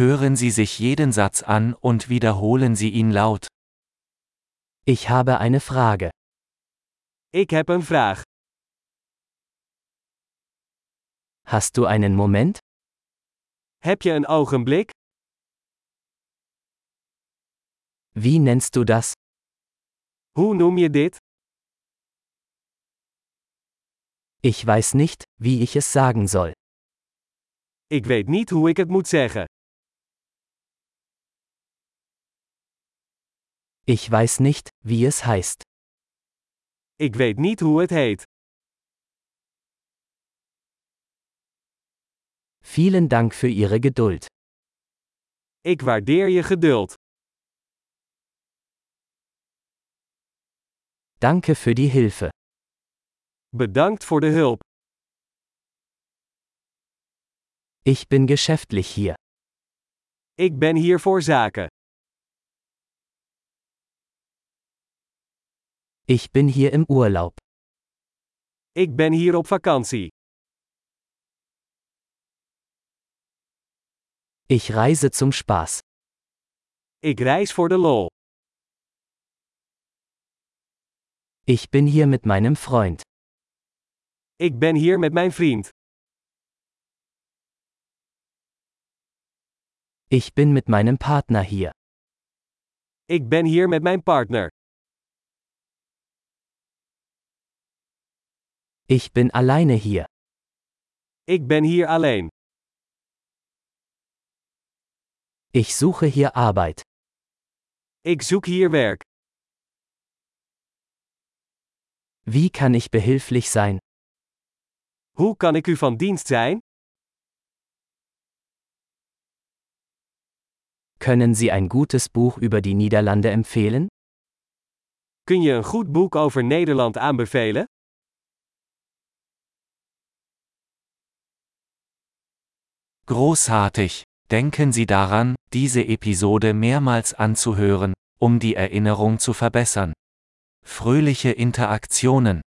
Hören Sie sich jeden Satz an und wiederholen Sie ihn laut. Ich habe eine Frage. Ik heb een vraag. Hast du einen Moment? Heb je een ogenblik? Wie nennst du das? Hoe noem je dit? Ich weiß nicht, wie ich es sagen soll. Ik weet niet hoe ik het moet zeggen. Ich weiß nicht, wie es heißt. Ik weet niet hoe het heet. Vielen Dank für Ihre Geduld. Ik waardeer je geduld. Danke für die Hilfe. Bedankt voor de hulp. Ich bin geschäftlich hier. Ik ben hier voor zaken. Ich bin hier im Urlaub. Ik ben hier op vakantie. Ich reise zum Spaß. Ik reis voor de lol. Ich bin hier mit meinem Freund. Ik ben hier met mijn vriend. Ich bin mit meinem Partner hier. Ik ben hier met mijn partner. Ich bin alleine hier. Ik ben hier alleen. Ich suche hier Arbeit. Ik zoek hier werk. Wie kann ich behilflich sein? Hoe kan ik u van dienst zijn? Können Sie ein gutes Buch über die Niederlande empfehlen? Kun je een goed boek over Nederland aanbevelen? Großartig! Denken Sie daran, diese Episode mehrmals anzuhören, um die Erinnerung zu verbessern. Fröhliche Interaktionen!